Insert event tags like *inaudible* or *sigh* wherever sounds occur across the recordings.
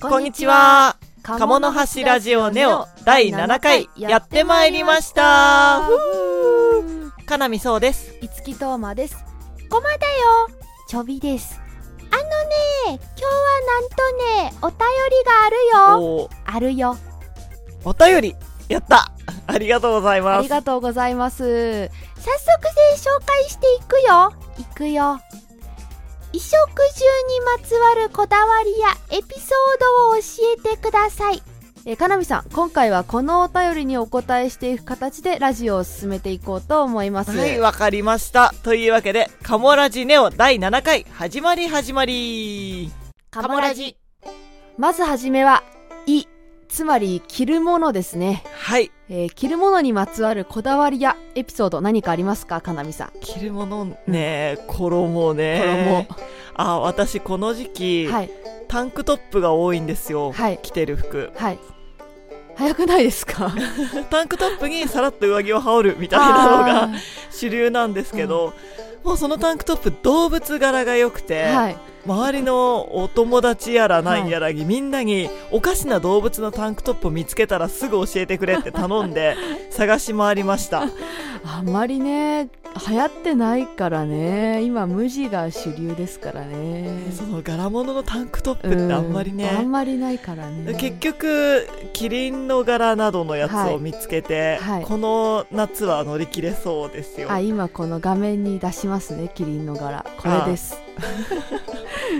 こんにちは。鴨の橋ラジオネオ第7回やってまいりました。かなみそうです。いつきとうまです。ごまだよ。ちょびです。あのね、今日はなんとね、お便りがあるよ。あるよ。お便り、やったありがとうございあます。りがとうございます。早速で紹介していくよ。いくよ。衣食住にまつわるこだわりやエピソードを教えてください。えー、かなみさん、今回はこのお便りにお答えしていく形でラジオを進めていこうと思います。はい、わかりました。というわけで、カモラジネオ第7回、始まり始まり。カモラジ。まずはじめは、い、つまり着るものですね。はい。えー着るものにまつわるこだわりやエピソード何かありますかかなみさん。着るものね、衣ね。あ、私この時期、はい。タンクトップが多いんですよ。はい着てる服。はい。早くないですか？*laughs* タンクトップにさらっと上着を羽織るみたいなのあが主流なんですけど、もうそのタンクトップ動物柄が良くて、ーはい。周りのお友達やらなんやらに、みんなにおかしな動物のタンクトップを見つけたらすぐ教えてくれって頼んで *laughs* 探し回りましたあんまりね、流行ってないからね。今、無地が主流ですからね。その柄物のタンクトップってあんまりうんあんねまりないからね。結局キリンの柄などのやつを見つけて、はいはいこの夏は乗り切れそうですよあ、今この画面に出しますね、キリンの柄。これです。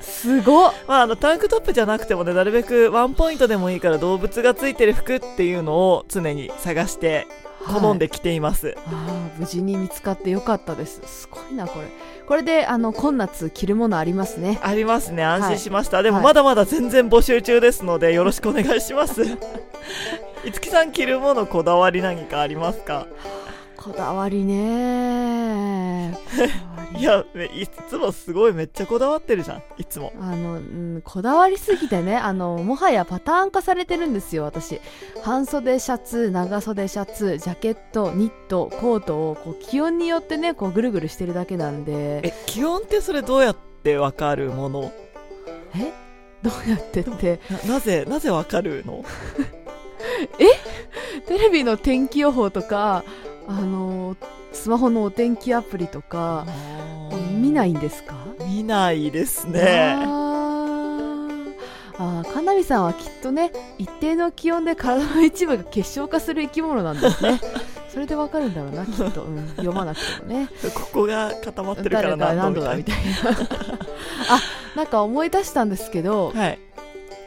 すごっ。まあ、あのタンクトップじゃなくてもねなるべくワンポイントでもいいから動物がついてる服っていうのを常に探して好んで着ています、ああ無事に見つかってよかったです。すごいなこれ。これであの今夏着るものありますね。ありますね。安心しました、い。でもまだまだ全然募集中ですのでよろしくお願いします。いつきさん着るものこだわり何かありますか？こだわりね *laughs* いやめいつもすごいめっちゃこだわってるじゃん。いつも。あの、うん、こだわりすぎてねあのもはやパターン化されてるんですよ私。半袖シャツ長袖シャツジャケットニットコートをこう気温によってねこうぐるぐるしてるだけなんで。え気温ってそれどうやってわかるもの？え？どうやってって？ななぜなぜわかるの？*laughs* テレビの天気予報とかあのスマホのお天気アプリとか見ないいんですか？見ないですね。あー。あー、かなみさんはきっとね一定の気温で体の一部が結晶化する生き物なんですね。*laughs* それでわかるんだろうなきっと、うん、読まなくてもね。ここが固まってるから何度何みたいな。度だみたいな。あなんか思い出したんですけどはい。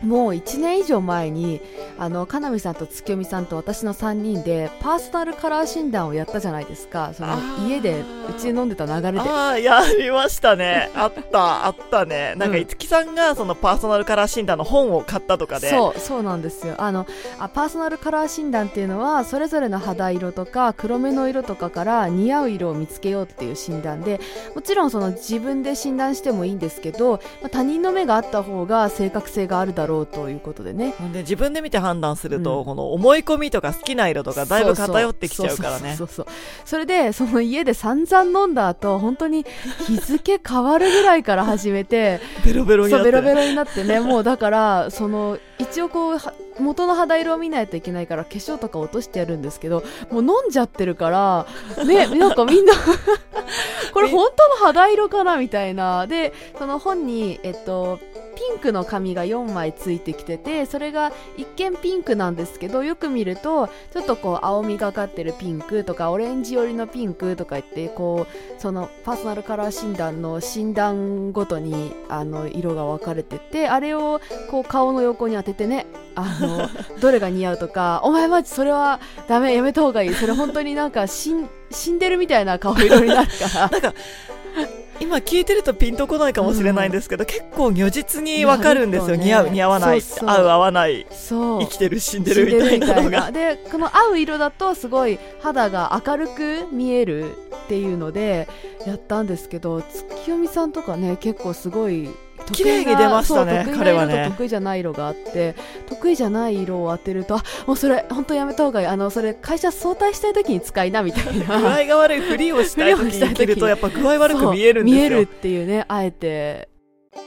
もう1年以上前にあのかなみさんと月読さんと私の3人でパーソナルカラー診断をやったじゃないですか。その家でうちで飲んでた流れで。ああやりましたね。*laughs* あったあったね。なんかうん。いつきさんがそのパーソナルカラー診断の本を買ったとかで。そうそうなんですよ。あのあパーソナルカラー診断っていうのはそれぞれの肌色とか黒目の色とかから似合う色を見つけようっていう診断でもちろんその自分で診断してもいいんですけど、まあ他人の目があった方が正確性があるだろうということでね。で自分で見て判断すると、うん。この思い込みとか好きな色とかだいぶ偏ってきちゃうからね。そうそうそれでその家で散々飲んだ後本当に日付変わるぐらいから始めて *laughs* ベロベロになって。そうベロベロになってね。もうだからその一応こうは元の肌色を見ないといけないから化粧とか落としてやるんですけどもう飲んじゃってるからね *laughs* なんかみんな *laughs* これ本当の肌色かなみたいな。でその本にえっとピンクの紙が4枚ついてきててそれが一見ピンクなんですけどよく見るとちょっとこう青みがかってるピンクとかオレンジ寄りのピンクとか言ってこうそのパーソナルカラー診断の診断ごとにあの色が分かれててあれをこう顔の横に当ててねあの *laughs* どれが似合うとかお前マジそれはダメやめた方がいい。それ本当になんか死ん死んでるみたいな顔色になるから *laughs* 今聞いてるとピンとこないかもしれないんですけど、結構如実にわかるんですよ、いや似合う似合わない。そう合う合わない。そう。生きてる死んでるみたいなのが。でこの合う色だとすごい肌が明るく見えるっていうのでやったんですけど月読みさんとかね結構すごい綺麗に出ましたね彼はね。得意じゃない色があって得意じゃない色を当てるとあもうそれ本当やめた方がいい。あのそれ会社早退したい時に使いなみたい *laughs* 具な合が悪いふりをしたい時に着るとやっぱ具合悪く見えるんですよ。見えるっていうねあえて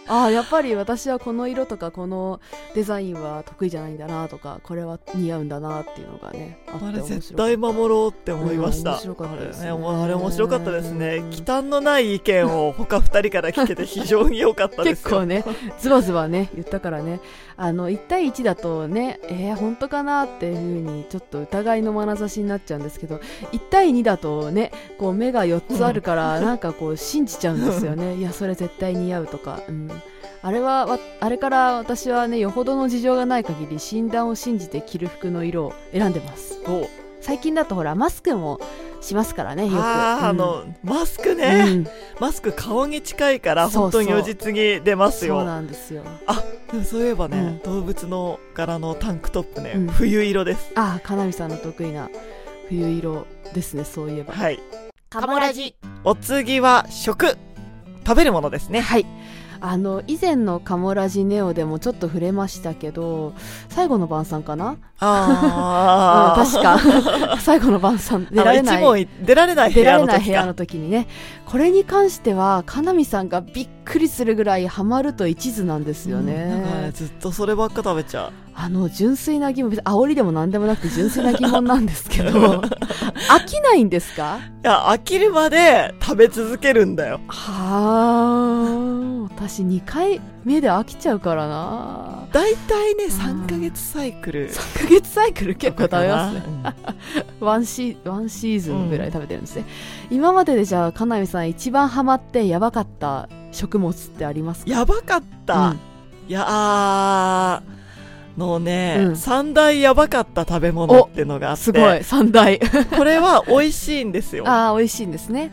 ああやっぱり私はこの色とかこのデザインは得意じゃないんだなとかこれは似合うんだなっていうのがねあれ絶対守ろうって思いました、うん。面白かったですね。あれねもうあれ面白かったですね。うん忌憚のない意見を他二人から聞けて非常に良かったです。よ *laughs* 結構ねズバズバね言ったからね。あの1対1だとねえー、本当かなっていうふうにちょっと疑いの眼差しになっちゃうんですけど1対2だとねこう目が4つあるからなんかこう信じちゃうんですよね。いやそれ絶対似合うとか、うん、あれはわあれから私はねよほどの事情がない限り診断を信じて着る服の色を選んでます。お。最近だとほらマスクもしますからねよく。あのマスクね、うん。マスク顔に近いから本当に如実に出ますよ。そうなんですよ。でもそういえばね、動物の柄のタンクトップね、うん。冬色です。ああ、かなみさんの得意な冬色ですね、そういえば。はい。カモラジ。お次は食。食べるものですね。はい。あの、以前のカモラジネオでもちょっと触れましたけど、最後の晩餐かな？ああ、*laughs* うん確か。*laughs* 最後の晩餐、出られない。出られない部出ら屋の時か。れない部屋の時にね、これに関しては、かなみさんがびっくりするぐらいハマると一途なんですようん。ずっとそればっか食べちゃう。あの、純粋な疑問、別に煽りでも何でもなくて純粋な疑問なんですけど、*laughs* 飽きないんですか？いや飽きるまで食べ続けるんだよ。はあ。私2回目で飽きちゃうからな。だいたいねん。3ヶ月サイクル。3ヶ月サイクル結構食べますね。ね、*laughs* ワンシワンシーズンぐらい食べてるんですね、今まででじゃあかなみさん一番ハマってやばかった食物ってありますか？やばかった、うん。いやあーのね、うん。三大やばかった食べ物ってのがあって。すごい三大。*laughs* これは美味しいんですよ。*laughs* ああ美味しいんですね。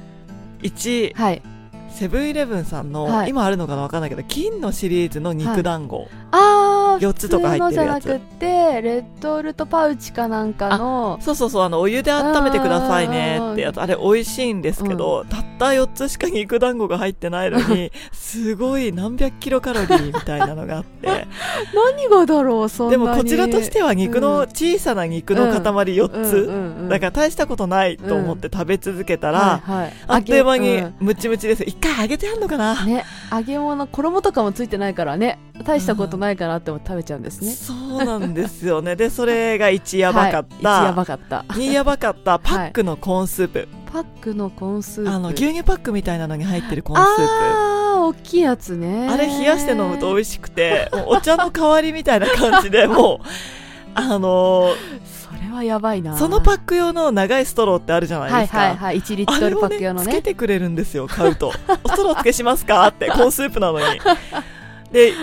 1はい。セブンイレブンさんの、はい。今あるのかなわかんないけど金のシリーズの肉団子、ああ4つとか入ってるやつじゃなくてレッドルトパウチかなんかのそうそうそうあのお湯で温めてくださいねってやつ。あれ美味しいんですけど、たった4つしか肉団子が入ってないのに *laughs* すごい何百キロカロリーみたいなのがあって。*laughs* 何がだろうそんなに。でもこちらとしては肉の、うん小さな肉の塊4つ、うんうんうんだから大したことないと思って食べ続けたら、はいはい。あっという間にムチムチです。一回揚げてあんのかな、ね揚げ物衣とかもついてないからね大したことないかなって食べちゃうんですね、そうなんですよね。でそれが1やばかった、はい、一やばかった。2やばかった。パックのコーンスープ、パックのコーンスープ。あの牛乳パックみたいなのに入ってるコーンスープ。あー大きいやつね。あれ冷やして飲むと美味しくて、お茶の代わりみたいな感じで、*laughs* もう、あのーそれはやばいな。そのパック用の長いストローってあるじゃないですか。はいはいはい。1リットルパック用のあれをね。つけてくれるんですよ、買うと。おストロー付けしますか？って、コーンスープなのに。で、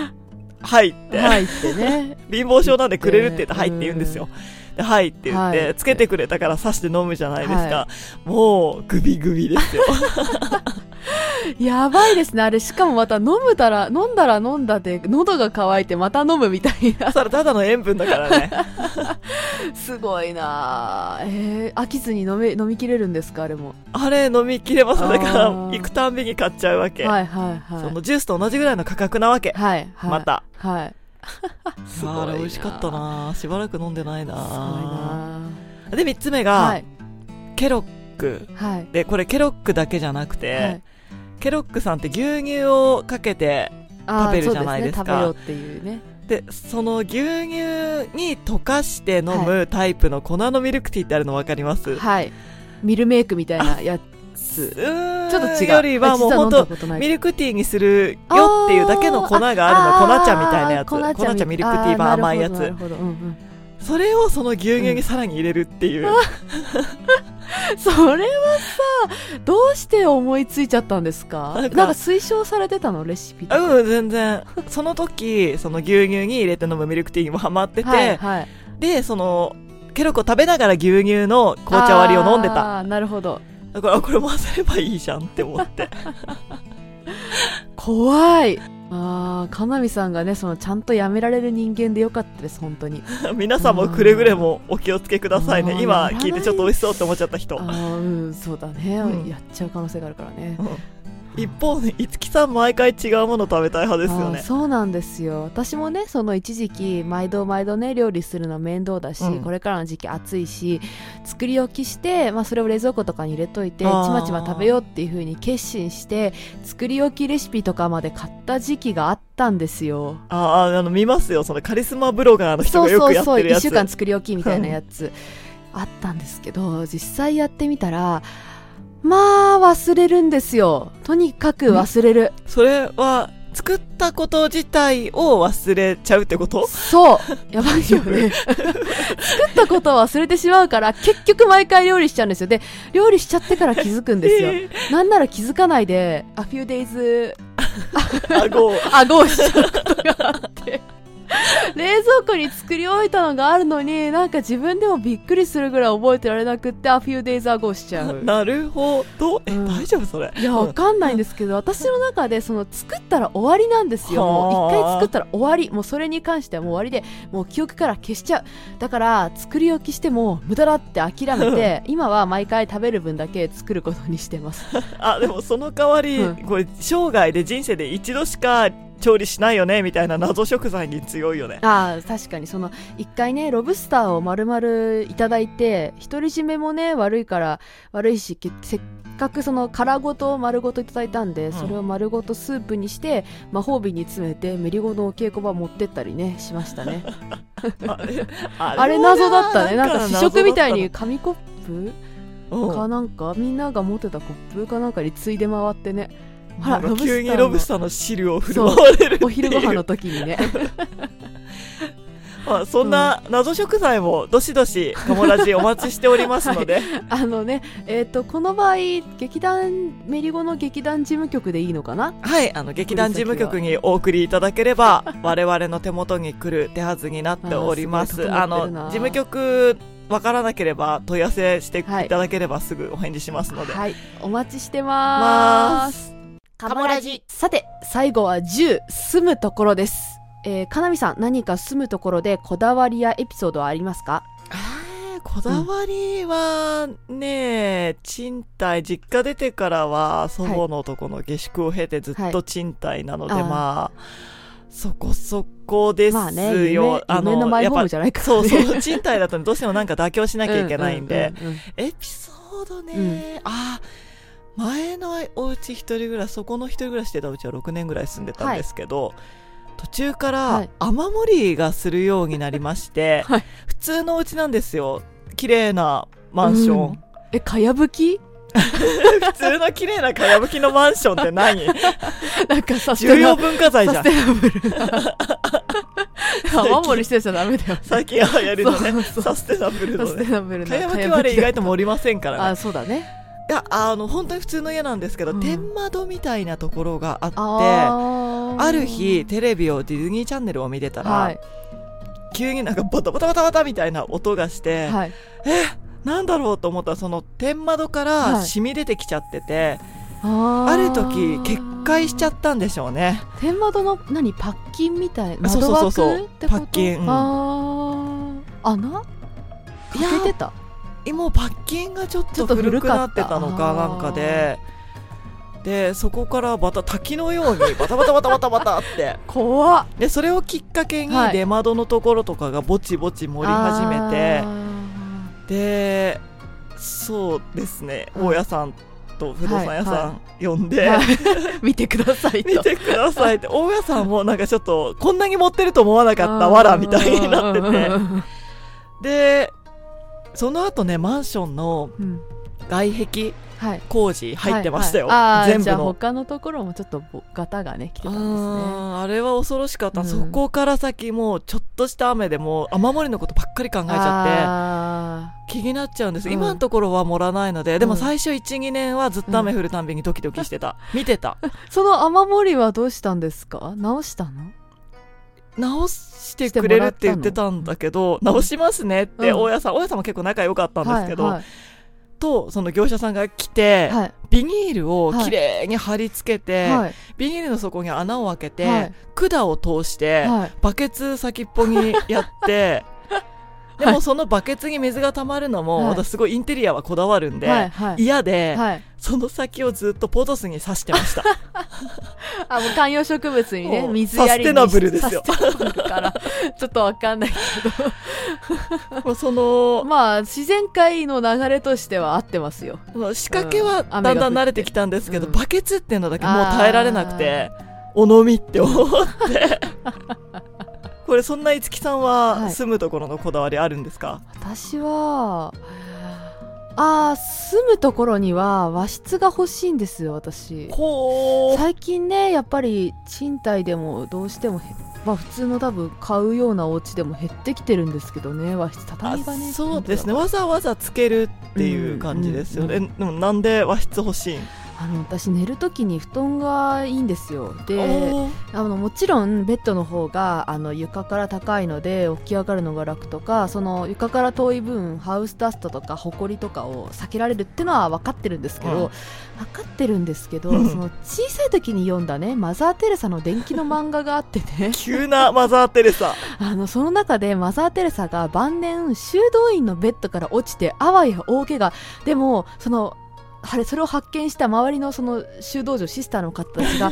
はいって、入ってね *laughs* 貧乏症なんでくれるって言って、はいって言うんですうよ。で、はいって言って、はいつけてくれたから刺して飲むじゃないですか。はもう、グビグビですよ。*laughs* *laughs* やばいですねあれ。しかもまた飲むたら飲んだら飲んだで喉が渇いてまた飲むみたいな。それただの塩分だからね。*laughs* すごいな。えー、飽きずに飲め飲みきれるんですかあれも。あれ飲みきれます。だから、行くたんびに買っちゃうわけ。はいはいはい。そのジュースと同じぐらいの価格なわけ。はいはい。また。はい。す *laughs* ごいなあれ美味しかったな。しばらく飲んでないな。すごいな。で、三つ目が、はい。ケロック。はい。で、これケロックだけじゃなくて、はいケロックさんって牛乳をかけて、食べるじゃないですか。そうね、食べようっていうね。で、その牛乳に溶かして飲むタイプの粉のミルクティーってあるの分かります、はい。ミルメイクみたいなやうつちょっと違う。よりはもう本当ミルクティーにするよっていうだけの粉があるの。粉茶みたいなやつ。粉茶ミルクティー版甘いやつ。それをその牛乳にさらに入れるっていう。*laughs* *laughs* それはさどうして思いついちゃったんですか？ななんんかか推奨されてたの？レシピうん、全然。*laughs* その時、その牛乳に入れて飲むミルクティーにもハマってて、はいはいで、その、ケロコ食べながら牛乳の紅茶割りを飲んでた。あーなるほどだから、あこれ混ぜればいいじゃんって思って。*laughs* 怖いあーかなみさんがねそのちゃんとやめられる人間でよかったです本当に。*laughs* 皆さんもくれぐれもお気をつけくださいね。う。ん。今聞いてちょっと美味しそうって思っちゃった人。あーうんそうだね、うん。やっちゃう可能性があるからね。うん一方ね五木さん毎回違うもの食べたい派ですよね。そうなんですよ。私もねその一時期毎度毎度ね料理するの面倒だし、うん。これからの時期暑いし作り置きして、まあ、それを冷蔵庫とかに入れといてちまちま食べようっていう風に決心して作り置きレシピとかまで買った時期があったんですよ。あああの見ますよ。そのカリスマブロガーの人そうがよくやっそうそう1てるやつ。週間作り置きみたいなやつ。あったんですけど実際やってみたらまあ忘れるんですよ。とにかく忘れる。それは作ったこと自体を忘れちゃうってこと？そう。やばいよね。作ったことを忘れてしまうから結局毎回料理しちゃうんですよ。で料理しちゃってから気づくんですよ。えなんなら気づかないで a few days ー顎をあごを *laughs* しちゃうことがあって *laughs* 冷蔵庫に作り置いたのがあるのになんか自分でもびっくりするぐらい覚えてられなくって a few days ago しちゃう。*laughs* なるほど。え、うん。大丈夫それ？いやわかんないんですけど私の中でその作ったら終わりなんですよ。もう一はあ回作ったら終わり。もうそれに関してはもう終わりでもう記憶から消しちゃう。だから作り置きしても無駄だって諦めて *laughs* 今は毎回食べる分だけ作ることにしてます。あでもその代わり、うん。これ生涯で人生で一度しか調理しないよねみたいな謎食材に強いよね。ああ確かにその一回ねロブスターを丸々いただいて独り占めもね悪いから悪いしけせっかくその殻ごと丸ごといただいたんで、ん。それを丸ごとスープにして魔法瓶に詰めてメリゴのお稽古場持ってったりねしましたね。*laughs* あれあ *laughs* あれ謎だったね。なんか試食みたいに紙コップかなんかみんなが持ってたコップかなんかについで回ってねうんほら急にロブスターの汁を振る舞われるお昼ご飯の時にね。*laughs* まあ、そんな謎食材もどしどしカモラジお待ちしておりますので、*laughs* あのねえっ、とこの場合劇団メリゴの劇団事務局でいいのかな？はい、あの劇団事務局にお送りいただければ *laughs* 我々の手元に来る手はずになっております。あの事務局わからなければ問い合わせしていただければすぐお返事しますので。はいお待ちしてますカモラジ。さて最後は10住むところです。えー、かなみさん何か住むところでこだわりやエピソードはありますか？えーこだわりはね、賃貸、実家出てからは祖母のとこの下宿を経てずっと賃貸なので、はい。まあ、そこそこですよ。まあね夢夢のマイホームじゃないからそうねそう、賃貸だとどうしてもなんか妥協しなきゃいけないんで、うううんうん。エピソードね、あ前のお家一人暮らしそこの一人暮らししてたうちは6年ぐらい住んでたんですけど、途中かはらい。雨漏りがするようになりまして、*laughs* はい。普通のお家なんですよ。綺麗なマンション、うん。えかやぶき？*laughs* 普通の綺麗なかやぶきのマンションって何？*laughs* なんかサス重要文化財じゃん。雨漏りしてちゃダメだよ最近流行りのねサステナブルのね。かやぶきはあれ意外と盛りませんからね。あそうだねいやあの本当に普通の家なんですけど、うん。天窓みたいなところがあってある日テレビをディズニーチャンネルを見てたら、はい。急になんかバタバタバタバタみたいな音がして、はい。なんだろうと思ったらその天窓かはらい。染み出てきちゃってて、あある時決壊しちゃっったんでしょうね。天窓の何パッキンみたいなそうそうそうパッキン。うん。穴？かいやけてた？もうパッキンがちょっとと古くなってたのかなんかで。でそこからまた滝のように *laughs* バタバタバタバタバタって。怖っ。でそれをきっかけにはい。出窓のところとかがぼちぼち盛り始めて、でそうですね。うん大家さんと不動産屋さん呼んで、はい。*laughs* 見てくださいと見てくださいって。大家さんもなんかちょっとこんなに持ってると思わなかったわらみたいになってて。てでその後ねマンションのうん。外壁はい。工事入ってましたよ、はい。はいあーじゃあ全部の。他のところもちょっとぼガタがね来てたんですね。うんあれは恐ろしかった、うん。そこから先もうちょっとした雨でもう雨漏りのことばっかり考えちゃあって気になっちゃうんです、うん。今のところは盛らないのででもうん。最初12年はずっと雨降るたんびにドキドキしてた、見てた。ー *laughs* その雨漏りはどうしたんですか？直したの？直してくれるって言ってたんだけど直しますねってうん。大家さん、大家さんも結構仲良かったんですけど、はい。とその業者さんが来て、はい。ビニールをきれいに貼り付けて、はい。ビニールの底に穴を開けて、はい。管を通して、はい。バケツ先っぽにやって *laughs* でもそのバケツに水が溜まるのも、はい。私すごいインテリアはこだわるんで、嫌で、はい。その先をずっとポトスに刺してました。*laughs* あもう観葉植物にね水やりにサステナブルですよ。から *laughs* ちょっとわかんないけ *laughs* もうそどの、まあ自然界の流れとしては合ってますよ。仕掛けはだんだん慣れてきたんですけど、うん。バケツっていうのだけもう耐えられなくて、お飲みって思って。これそんな五木さんははい。住むところのこだわりあるんですか、私はあー住むところには和室が欲しいんですよ私。最近ねやっぱり賃貸でもどうしてもへまあ普通の多分買うようなお家でも減ってきてるんですけどね和室畳がねあそうですね。わざわざつけるっていう感じですよね、うん。えでもなんで和室欲しいん？あの私寝るときに布団がいいんですよ。であのもちろんベッドの方があの床から高いので起き上がるのが楽とかその床から遠い分ハウスダストとかホコリとかを避けられるっていうのは分かってるんですけど、うん。分かってるんですけどうん。その小さい時に読んだねマザー・テレサの電気の漫画があってね。急なマザー・テレサ。*laughs* あのその中でマザー・テレサが晩年修道院のベッドから落ちてあわや大怪我。でもそのあれそれを発見した周りのその修道女シスターの方たちが *laughs* あ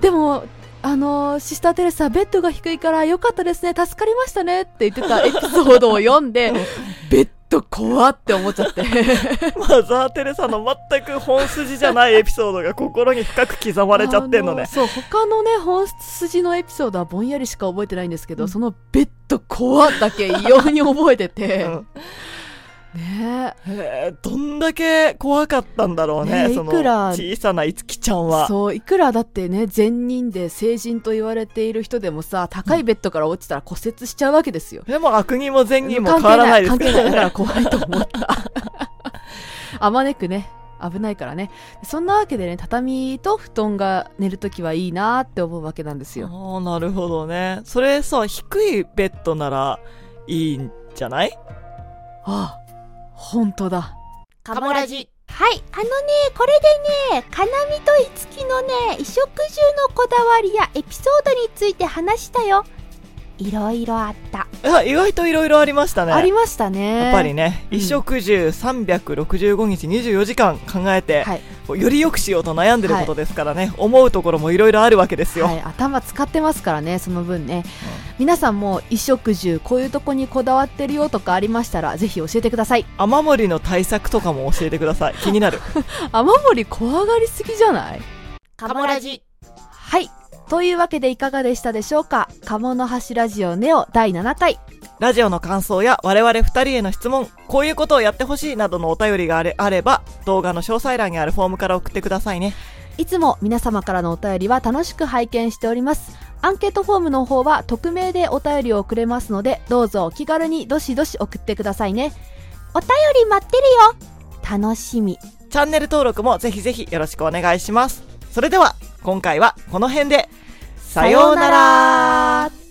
でもあのシスター・テレサベッドが低いからよかったですね助かりましたねって言ってたエピソードを読んで *laughs* ベッド怖って思っちゃって。*laughs* マザー・テレサの全く本筋じゃないエピソードが心に深く刻まれちゃってんのね。あそう他のね本筋のエピソードはぼんやりしか覚えてないんですけど、うん。そのベッド怖だけ異様に覚えてて、うんね。へー。どんだけ怖かったんだろうねねえそのいくら？小さな五木ちゃんは。そういくらだってね善人で聖人と言われている人でもさ高いベッドから落ちたら骨折しちゃうわけですよ。でも悪人も善人も変わらないですか関係ない関係ないだからら怖いと思った。*laughs* あまねくね危ないからね。そんなわけでね畳と布団が寝るときはいいなって思うわけなんですよ。ああなるほどね。それさ低いベッドならいいんじゃない？ああ本当だカモラジ。はい、あのね、これでね、かなみといつきのね、衣食住のこだわりやエピソードについて話したよ。いろいろあった。いや意外といろいろありましたねありましたねやっぱりね、うん衣食住365日24時間考えて、はい、より良くしようと悩んでることですからね、思うところもいろいろあるわけですよ。はい、頭使ってますからねその分ね、皆さんも衣食住こういうとこにこだわってるよとかありましたらぜひ教えてください雨漏りの対策とかも教えてください。気になる。*laughs* 雨漏り怖がりすぎじゃない？カモラジ。はいというわけでいかがでしたでしょうか？鴨の橋ラジオネオ第7回ラジオの感想や我々二人への質問、こういうことをやってほしいなどのお便りがあれあれば、動画の詳細欄にあるフォームから送ってくださいね。いつも皆様からのお便りは楽しく拝見しておりますアンケートフォームの方は匿名でお便りを送れますのでどうぞお気軽にどしどし送ってくださいねお便り待ってるよ。楽しみ。チャンネル登録もぜひぜひよろしくお願いします。それでは、今回はこの辺で、さようなら。